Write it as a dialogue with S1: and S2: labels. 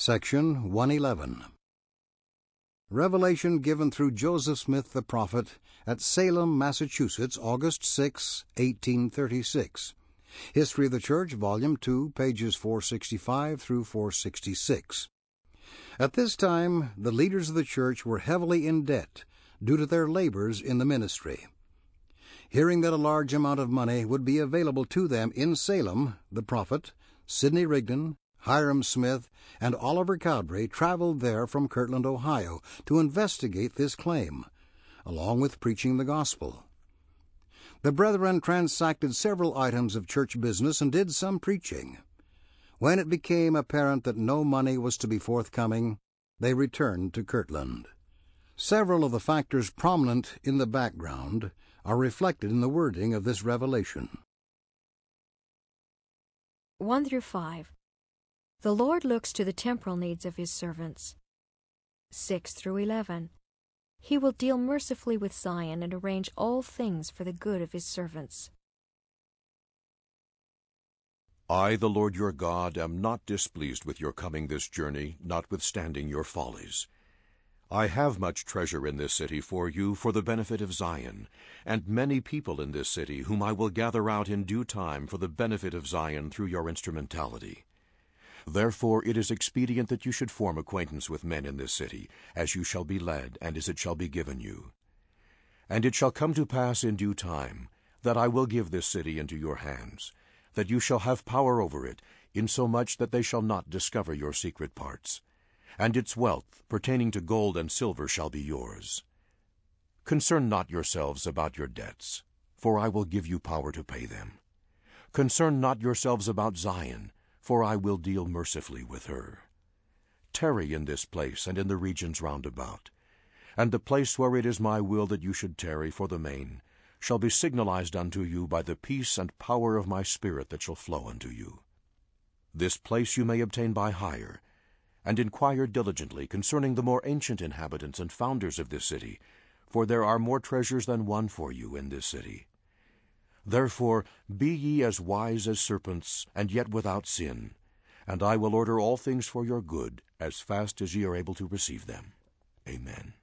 S1: Section 111 Revelation given through Joseph Smith the prophet at Salem, Massachusetts, August 6, 1836. History of the Church, Volume 2, pages 465 through 466. At this time, the leaders of the church were heavily in debt due to their labors in the ministry. Hearing that a large amount of money would be available to them in Salem, the prophet, Sidney Rigdon, Hyrum Smith, and Oliver Cowdery traveled there from Kirtland, Ohio, to investigate this claim, along with preaching the gospel. The brethren transacted several items of church business and did some preaching. When it became apparent that no money was to be forthcoming, they returned to Kirtland. Several of the factors prominent in the background are reflected in the wording of this revelation.
S2: 1 through 5. The Lord looks to the temporal needs of his servants. 6 through 11. He will deal mercifully with Zion and arrange all things for the good of his servants.
S3: I, the Lord your God, am not displeased with your coming this journey, notwithstanding your follies. I have much treasure in this city for you for the benefit of Zion, and many people in this city whom I will gather out in due time for the benefit of Zion through your instrumentality. Therefore it is expedient that you should form acquaintance with men in this city, as you shall be led, and as it shall be given you. And it shall come to pass in due time, that I will give this city into your hands, that you shall have power over it, insomuch that they shall not discover your secret parts. And its wealth, pertaining to gold and silver, shall be yours. Concern not yourselves about your debts, for I will give you power to pay them. Concern not yourselves about Zion, for I will deal mercifully with her. Tarry in this place and in the regions round about. And the place where it is my will that you should tarry for the main shall be signalized unto you by the peace and power of my Spirit that shall flow unto you. This place you may obtain by hire, and inquire diligently concerning the more ancient inhabitants and founders of this city, for there are more treasures than one for you in this city. Therefore be ye as wise as serpents, and yet without sin. And I will order all things for your good, as fast as ye are able to receive them. Amen.